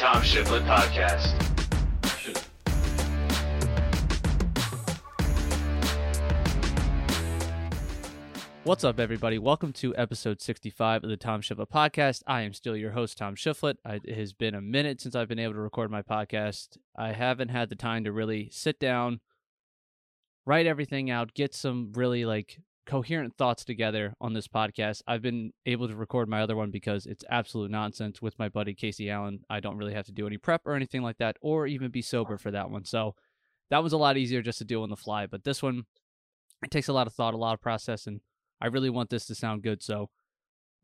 Tom Shiflett Podcast. What's up, everybody? Welcome to episode 65 of the Tom Shiflett Podcast. I am still your host, Tom Shiflett. I, it has been a minute since I've been able to record my podcast. I haven't had the time to really sit down, write everything out, get some really like coherent thoughts together on this podcast. I've been able to record my other one because it's absolute nonsense with my buddy Casey Allen. I don't really have to do any prep or anything like that, or even be sober for that one. So that was a lot easier just to do on the fly. But this one, it takes a lot of thought, a lot of process, and I really want this to sound good. So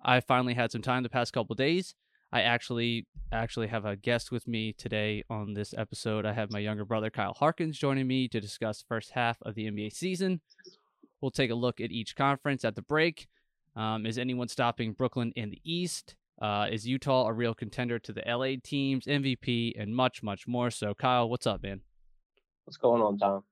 I finally had some time the past couple days. I actually actually have a guest with me today on this episode. I have my younger brother Kyle Harkins joining me to discuss first half of the NBA season. We'll take a look at each conference at the break. Um, is anyone stopping Brooklyn in the East? Uh, is Utah a real contender to the LA teams, MVP, and much, much more? So, Kyle, what's up, man? What's going on, Tom?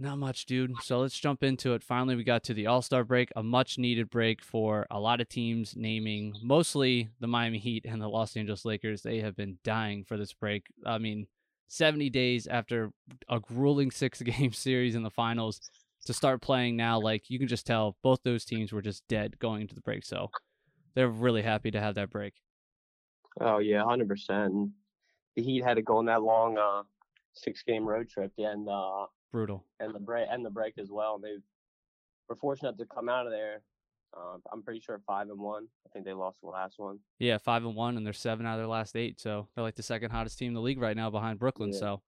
Not much, dude. So let's jump into it. Finally, we got to the All Star break, a much needed break for a lot of teams, naming mostly the Miami Heat and the Los Angeles Lakers. They have been dying for this break. I mean, 70 days after a grueling six game series in the finals to start playing now, like you can just tell both those teams were just dead going into the break. So they're really happy to have that break. Oh, yeah, 100%. The Heat had to go on that long uh, six game road trip and uh, Brutal. and the break and the break as well. They were fortunate to come out of there. Uh, I'm pretty sure five and one. I think they lost the last one. Yeah, five and one, and they're seven out of their last eight. So they're like the second hottest team in the league right now behind Brooklyn. Yeah. So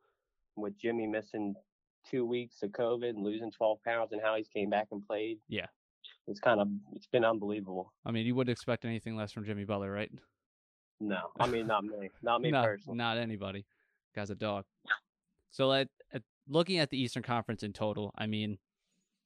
With Jimmy missing two weeks of COVID and losing 12 pounds, and how he's came back and played. Yeah. it's kind of it's been unbelievable. I mean, you wouldn't expect anything less from Jimmy Butler, right? No, I mean not me, not me no, personally. not anybody. Guy's a dog. So at, at looking at the Eastern Conference in total, I mean,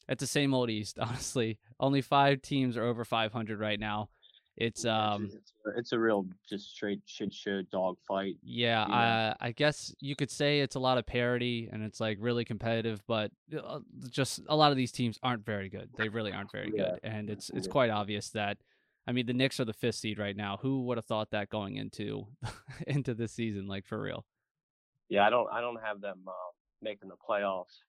it's the same old East. Honestly, only five teams are over 500 right now. It's um, it's, a- it's a real just straight shit show dog fight. yeah. I I guess you could say it's a lot of parity and it's like really competitive, but uh, just a lot of these teams aren't very good. They really aren't very Yeah. good, and it's it's Yeah. quite obvious that. I mean, the Knicks are the fifth seed right now. Who would have thought that going into into this season, like for real? Yeah, I don't I don't have them uh, making the playoffs.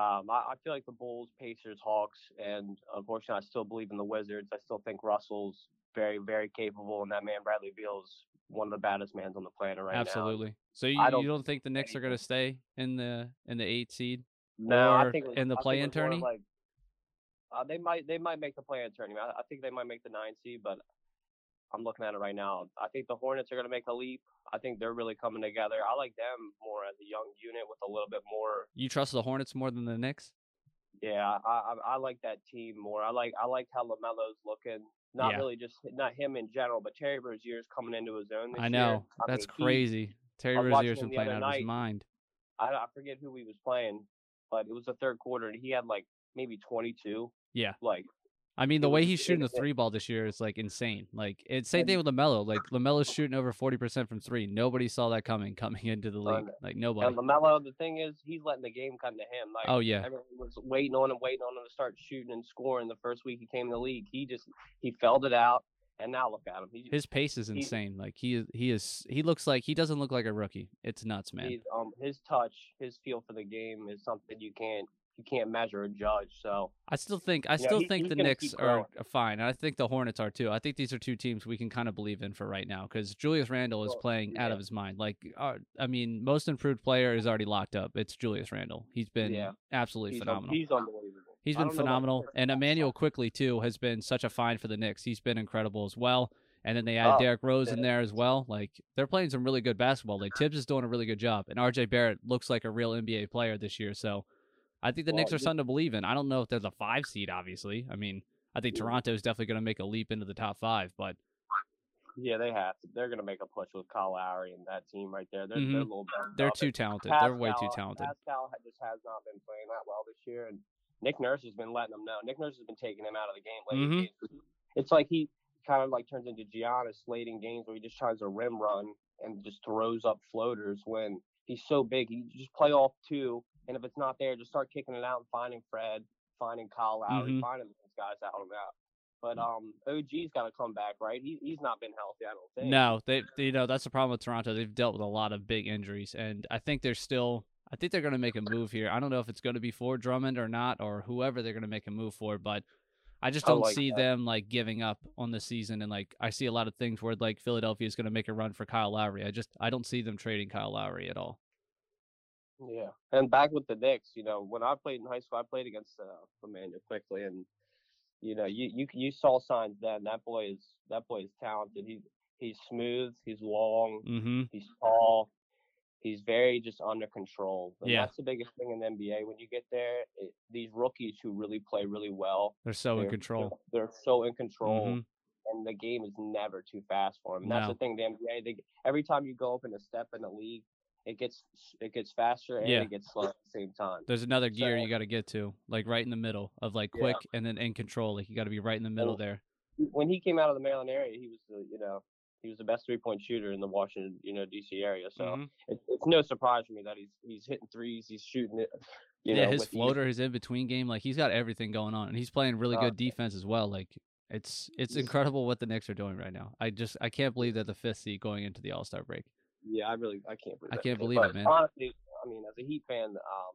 Um, I, I feel like the Bulls, Pacers, Hawks, and unfortunately, I still believe in the Wizards. I still think Russell's very, very capable, and that man Bradley Beal's one of the baddest mans on the planet right now. Absolutely. So you, I don't don't think the Knicks are going to stay in the in the eight seed? No, I think was- in the play-in it was more tourney? Like, uh, they might they might make the play-in tournament. I, I think they might make the nine seed, but I'm looking at it right now. I think the Hornets are going to make a leap. I think they're really coming together. I like them more as a young unit with a little bit more You trust the Hornets more than the Knicks? Yeah, I, I I like that team more. I like I like how Lamelo's looking. Not Yeah. really just not him in general, but Terry Rozier's coming into his own. This I year. know. I That's mean, he- crazy. Terry I was watching Rozier's been playing out of his mind. I, I forget who he was playing, but it was the third quarter, and he had like maybe 22. Yeah. Like I mean, the way he's shooting the three ball this year is like insane. Like it's same thing with Lamelo. Like Lamelo's shooting over forty percent from three. Nobody saw that coming coming into the league. Like nobody. and Lamelo, the thing is, he's letting the game come to him. Like Oh yeah. everyone was waiting on him, waiting on him to start shooting and scoring. The first week he came in the league, he just he felled it out, and now look at him. He, His pace is insane. Like he is he is he looks like he doesn't look like a rookie. It's nuts, man. Um, his touch, his feel for the game is something you can't you can't measure or judge. So I still think I You know, still he- think the Knicks are fine. and I think the Hornets are too. I think these are two teams we can kind of believe in for right now because Julius Randle is Well, playing out of his mind. Like, uh, I mean, most improved player is already locked up. It's Julius Randle. He's been Yeah. absolutely he's, un- phenomenal. he's unbelievable. He's been don't know about phenomenal, and Immanuel Quickley too has been such a find for the Knicks. He's been incredible as well. And then they add Oh, Derrick Rose in there as well. Like they're playing some really good basketball. Like Thibs is doing a really good job, and RJ Barrett looks like a real NBA player this year. So I think the Well, Knicks are something to believe in. I don't know if there's a five seed. Obviously, I mean, I think Toronto is definitely going to make a leap into the top five. But Yeah, they have to. They're gonna make a push with Kyle Lowry and that team right there. They're Mhm. they're a little they're too talented. They're way too talented. Pascal just has not been playing that well this year, and Nick Nurse has been letting them know. Nick Nurse has been taking him out of the game lately. Mm-hmm. It's like he kind of like turns into Giannis late in games where he just tries to rim run and just throws up floaters when he's so big. He just play off two, and if it's not there, just start kicking it out and finding Fred, finding Kyle Lowry, Mhm. finding those guys out and out. But um, OG's got to come back, right? He he's not been healthy. I don't think. No, they, they you know that's the problem with Toronto. They've dealt with a lot of big injuries, and I think they're still. I think they're going to make a move here. I don't know if it's going to be for Drummond or not, or whoever they're going to make a move for, but I just don't like see that. them like giving up on the season. And like I see a lot of things where like Philadelphia is going to make a run for Kyle Lowry. I just I don't see them trading Kyle Lowry at all. Yeah, and back with the Knicks, you know, when I played in high school, I played against uh, Immanuel Quickley, and you know, you you you saw signs then. That boy is that boy is talented. He's he's smooth. He's long. Mm-hmm. He's tall. He's very just under control. And Yeah. that's the biggest thing in the NBA. When you get there, it, these rookies who really play really well, They're so in they're- control. They're, they're so in control, Mhm. and the game is never too fast for them. And that's the thing. The NBA, they, every time you go up in a step in the league, it gets it gets faster and Yeah. it gets slow at the same time. There's another gear So- you got to get to, like right in the middle of like Yeah. quick and then in control. Like you got to be right in the middle there. When he came out of the Maryland area, he was the you know he was the best three point shooter in the Washington you know DC area. So Mhm. it, it's no surprise for me that he's he's hitting threes, he's shooting it. You yeah, know, his floater, his in between game, like he's got everything going on, and he's playing really Oh, good defense as well. Like it's it's incredible what the Knicks are doing right now. I just I can't believe that the fifth seed going into the All Star break. Yeah, I really I can't believe it. I can't believe it, man. Honestly, I mean, as a Heat fan, um,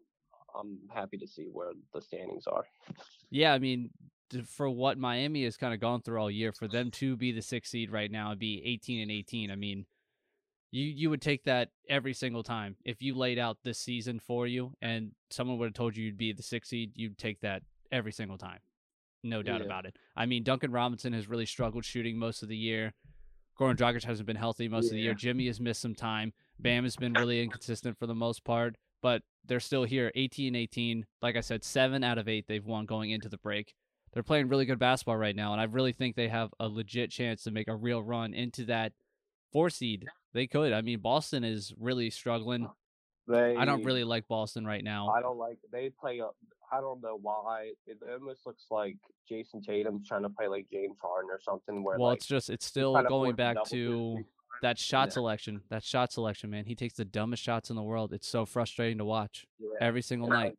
I'm happy to see where the standings are. Yeah, I mean, for what Miami has kind of gone through all year, for them to be the sixth seed right now and be 18 and 18, I mean, you you would take that every single time if you laid out this season for you, and someone would have told you you'd be the sixth seed, you'd take that every single time, no doubt Yeah. about it. I mean, Duncan Robinson has really struggled shooting most of the year. Goran Dragic hasn't been healthy most of the year. Jimmy has missed some time. Bam has been really inconsistent for the most part, but they're still here, 18 18. Like I said, seven out of eight they've won going into the break. They're playing really good basketball right now, and I really think they have a legit chance to make a real run into that four seed. They could. I mean, Boston is really struggling. They, I don't really like Boston right now. I don't like. They play. a- I don't know why. It almost looks like Jayson Tatum's trying to play like James Harden or something. Where Well, like, it's just it's still going back to that shot Yeah. selection. That shot selection, man. He takes the dumbest shots in the world. It's so frustrating to watch Yeah. every single And, night. like,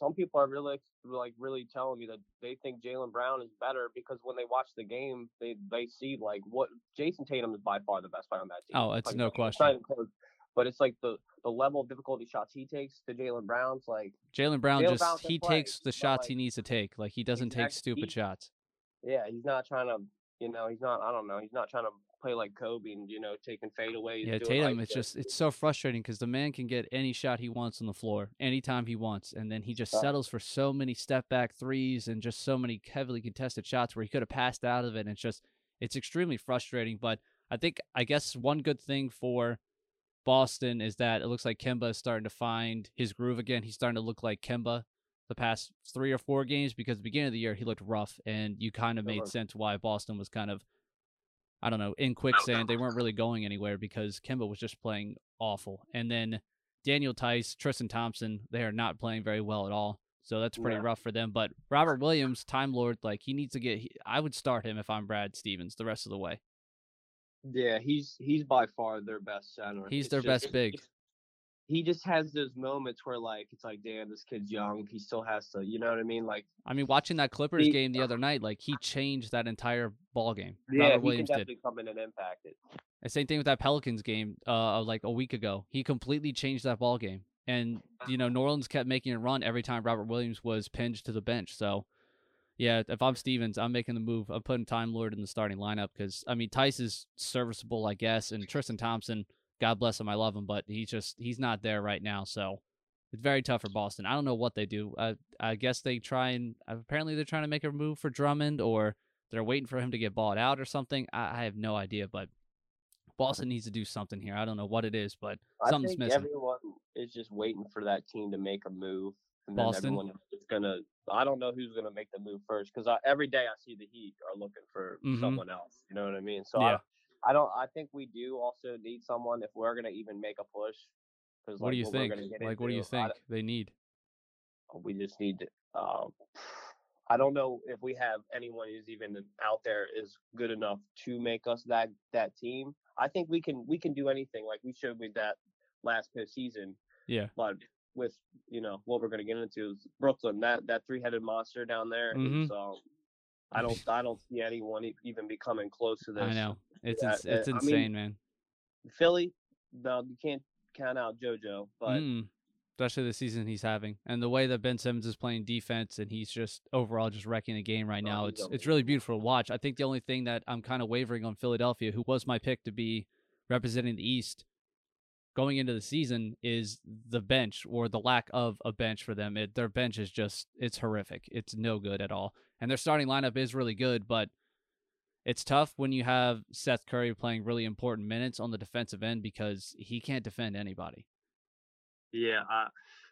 Some people are really like really telling me that they think Jaylen Brown is better because when they watch the game, they they see like what Jayson Tatum is by far the best player on that team. Oh, it's Like, no question. close. But it's like the the level of difficulty shots he takes to Jaylen Brown's like Jaylen Brown Jaylen just Brown can he takes the shots he needs to take. Like he doesn't take stupid shots. yeah, he's not trying to you know he's not I don't know he's not trying to play like Kobe and you know taking fadeaways. Yeah, doing Tatum, hype it's just it's so frustrating because the man can get any shot he wants on the floor anytime he wants, and then he just settles for so many step back threes and just so many heavily contested shots where he could have passed out of it. And it's just it's extremely frustrating. But I think I guess one good thing for Boston is that it looks like Kemba is starting to find his groove again. He's starting to look like Kemba the past three or four games because at the beginning of the year he looked rough, and you kind of made sense why Boston was kind of I don't know, in quicksand. They weren't really going anywhere because Kemba was just playing awful. And then Daniel Theis, Tristan Thompson, they are not playing very well at all. So that's pretty Yeah. rough for them. But Robert Williams, Time Lord, like he needs to get. he- I would start him if I'm Brad Stevens the rest of the way. Yeah he's he's by far their best center. He's It's their just- best big. He just has those moments where like it's like damn this kid's young he still has to you know what I mean like I mean, watching that Clippers He- game the other night, like he changed that entire ball game. yeah Robert he Williams can did. definitely come in and impact it. And same thing with that Pelicans game, uh, like a week ago. He completely changed that ball game, and you know, New Orleans kept making a run every time Robert Williams was pinned to the bench. So, yeah, if I'm Stevens, I'm making the move. I'm putting Time Lord in the starting lineup because I mean, Theis is serviceable, I guess, and Tristan Thompson, God bless him, I love him, but he's just he's not there right now. So. It's very tough for Boston. I don't know what they do. Uh, I guess they try and apparently they're trying to make a move for Drummond, or they're waiting for him to get bought out or something. I, I have no idea, but Boston needs to do something here. I don't know what it is, but I something's missing. everyone is just waiting for that team to make a move, and then Boston? everyone is gonna. I don't know who's gonna make the move first because every day I see the Heat are looking for Mhm. someone else. You know what I mean? So Yeah. I, I don't. I think we do also need someone if we're gonna even make a push. Cause what like do you we're think? gonna Like, what do you think they need? we just need. To, um, I don't know if we have anyone who's even out there is good enough to make us that that team. I think we can we can do anything like we showed with that last season Yeah, but with you know what we're going to get into is Brooklyn that that three headed monster down there Mhm. um I don't I don't see anyone even becoming close to this. I know it's Yeah, ins- uh, it's I mean, insane, man. Philly, no, you can't count out JoJo, but Mm, especially the season he's having, and the way that Ben Simmons is playing defense, and he's just overall just wrecking the game right Oh, now. It's it's really beautiful to watch. I think the only thing that I'm kind of wavering on Philadelphia, who was my pick to be representing the East going into the season, is the bench or the lack of a bench for them. It, their bench is just it's horrific. It's no good at all, and their starting lineup is really good, but. It's tough when you have Seth Curry playing really important minutes on the defensive end because he can't defend anybody. yeah, I,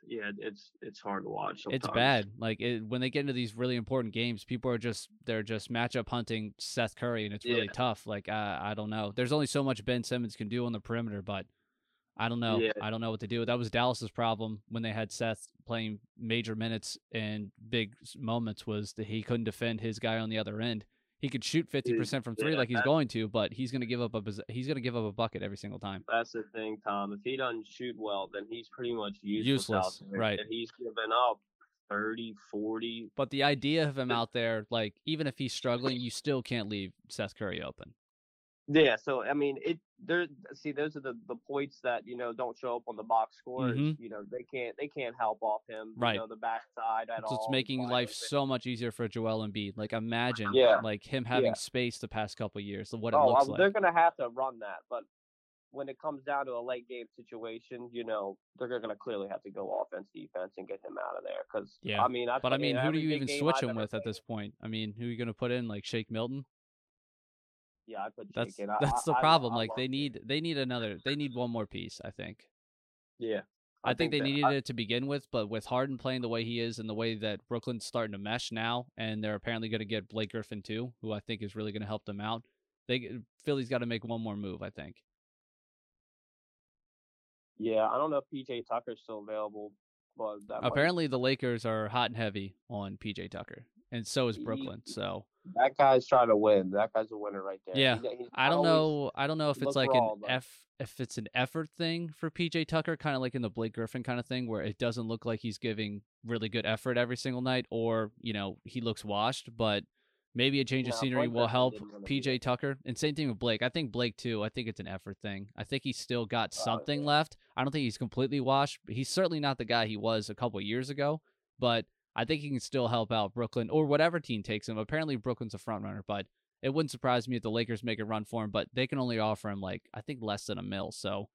yeah, it's it's hard to watch. it's bad. Like it, when they get into these really important games, people are just they're just matchup hunting Seth Curry, and it's really Yeah. tough. Like I, I don't know. There's only so much Ben Simmons can do on the perimeter, but I don't know. Yeah. I don't know what to do. That was Dallas's problem when they had Seth playing major minutes and big moments was that he couldn't defend his guy on the other end. He could shoot fifty percent from three yeah, like he's going to, but he's going to give up a he's going to give up a bucket every single time. That's the thing, Tom. If he doesn't shoot well, then he's pretty much useless. Useless, right. If he's giving up 30, 40, But the idea of him out there, like even if he's struggling, you still can't leave Seth Curry open. Yeah, so I mean, it there. See, those are the the points that you know don't show up on the box score. is, Mhm. You know, they can't they can't help off him. Right. You know, the backside at It's all. just is making life so much easier for Joel Embiid. Like imagine, Yeah. like him having Yeah. space the past couple of years, what it Oh, looks uh, like. they're gonna have to run that, but when it comes down to a late game situation, you know, they're gonna clearly have to go offense, defense, and get him out of there. Because Yeah. I mean, I But I mean, who do you even switch I've him with at this point? I mean, who are you going to put in? Like Shake Milton? Yeah, I put That's that's I- the I- problem. I like they need they need another they need one more piece. I think. Yeah, I, think, they that- needed it to begin with, but with Harden playing the way he is and the way that Brooklyn's starting to mesh now, and they're apparently going to get Blake Griffin too, who I think is really going to help them out. They Philly's got to make one more move. I think. Yeah, I don't know if PJ Tucker's still available, but that might- Apparently, the Lakers are hot and heavy on PJ Tucker, and so is Brooklyn. So that guy's trying to win. That guy's a winner right there. Yeah, He- I don't know. I don't know if it's like an F, if it's an effort thing for PJ Tucker, kind of like in the Blake Griffin kind of thing, where it doesn't look like he's giving really good effort every single night, or you know he looks washed. But maybe a change of scenery will help didn't wanna do PJ. Tucker. And same thing with Blake. I think Blake too. I think it's an effort thing. I think he's still got Oh, something yeah. left. I don't think he's completely washed. but He's certainly not the guy he was a couple years ago, but I think he can still help out Brooklyn or whatever team takes him. Apparently, Brooklyn's a front runner, but it wouldn't surprise me if the Lakers make a run for him. But they can only offer him like I think less than a mil. So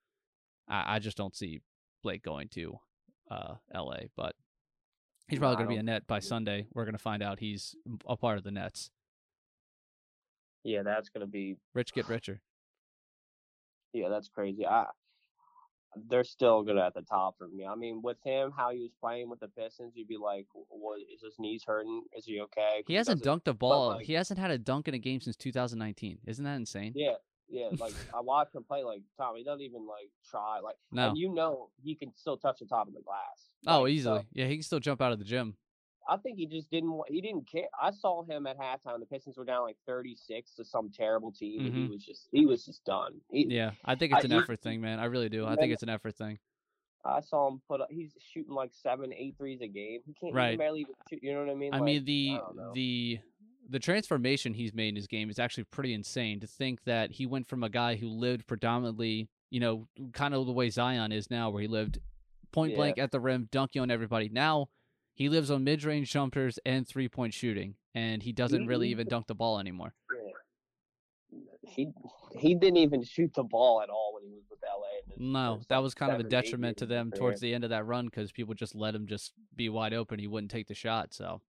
I, I just don't see Blake going to uh, L.A. But he's probably going to be a net by Sunday. We're going to find out he's a part of the Nets. Yeah, that's gonna be. Rich get richer. Yeah, that's crazy. I, they're still good at the top for me. I mean, with him, how he was playing with the Pistons, you'd be like, "What is his knees hurting? Is he okay?" He hasn't doesn't- dunked a ball. like- he hasn't had a dunk in a game since 2019. Isn't that insane? Yeah, yeah. Like I watched him play. Like Tom, he doesn't even like try. Like, No. and you know he can still touch the top of the glass. Oh, Like, so easily. Yeah, he can still jump out of the gym. I think he just didn't. He didn't care. I saw him at halftime. The Pistons were down like thirty six to some terrible team, and he mm-hmm. was just he was just done. He, Yeah, I think it's an you- effort thing, man. I really do. I Man, think it's an effort thing. I saw him put up. He's shooting like seven, eight threes a game. He can't. He Right. can barely even shoot. You know what I mean? I Like, mean the don't the the transformation he's made in his game is actually pretty insane. To think that he went from a guy who lived predominantly, you know, kind of the way Zion is now, where he lived point Yeah. blank at the rim, dunking on everybody. Now he lives on mid range jumpers and three point shooting, and he doesn't really mm-hmm. even dunk the ball anymore. He he didn't even shoot the ball at all when he was with LA. No, that was kind of a detriment to them towards the end of that run because people just let him just be wide open. He wouldn't take the shot. So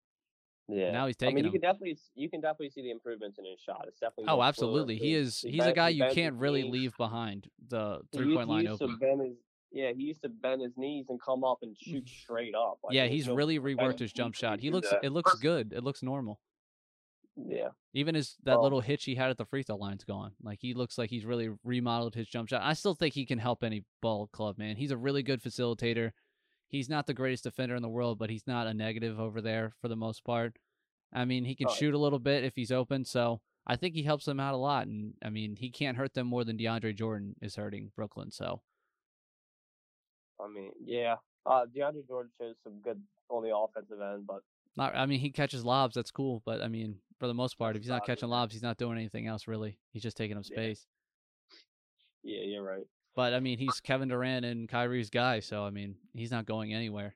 Yeah. now he's I taking mean, you them. can definitely you can definitely see the improvements in his shot. It's definitely Oh, absolutely. He is. He He's a guy you can't really leave behind the three point line open. To bend his, yeah, he used to bend his knees and come up and shoot mm. straight up. Like, yeah, he's no really reworked his jump shot. He looks. that. It looks good. It looks normal. Yeah. Even his that Well- little hitch he had at the free throw line's gone. Like he looks like he's really remodeled his jump shot. I still think he can help any ball club, man. He's a really good facilitator. He's not the greatest defender in the world, but he's not a negative over there for the most part. I mean, he can Oh, shoot a little bit if he's open, so I think he helps them out a lot. And I mean, he can't hurt them more than DeAndre Jordan is hurting Brooklyn. So I mean, yeah. Uh, DeAndre Jordan shows some good on the offensive end, but not. I mean, he catches lobs. That's cool, but I mean, for the most part. If he's not catching lobs, he's not doing anything else really. He's just taking up space. Yeah, you're right. But I mean, he's Kevin Durant and Kyrie's guy, so I mean, he's not going anywhere.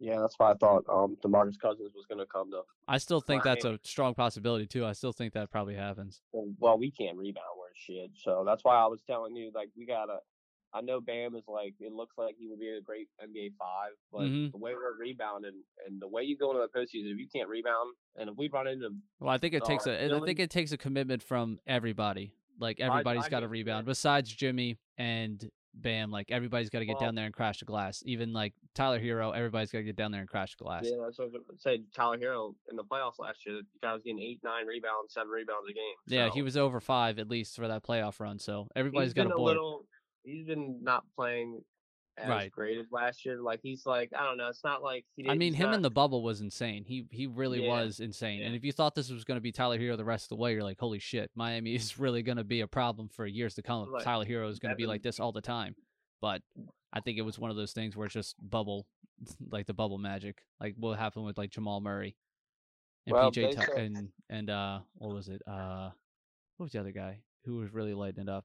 Yeah, that's why I thought um Demarcus Cousins was gonna come to. I still think that's a strong possibility too. I still think that probably happens. Well, we can't rebound worth shit, so that's why I was telling you like we gotta. I know Bam is like it looks like he would be a great NBA five, but Mhm. the way we're rebounding and the way you go into the postseason, if you can't rebound, and if we run into Well, I think it takes a. I think it takes a commitment from everybody. Like everybody's got to rebound besides Jimmy and Bam. Like everybody's got to get Well- down there and crash the glass. Even like Tyler Herro, everybody's got to get down there and crash the glass. Yeah, that's what I said. Tyler Herro in the playoffs last year, the guy was getting eight, nine rebounds, seven rebounds a game. Yeah, so he was over five at least for that playoff run. So everybody's got been a a board. little. He's been not playing as Right. great as last year. Like he's like I don't know. It's not like he. I mean, him not, in the bubble was insane. He he really Yeah, was insane. And if you thought this was going to be Tyler Herro the rest of the way, you're like, holy shit, Miami is really going to be a problem for years to come. Right. Tyler Herro is going to be like this all the time. But I think it was one of those things where it's just bubble, like the bubble magic, like what happened with like Jamal Murray and Well, PJ and and uh what was it? Uh, what was the other guy who was really lighting it up?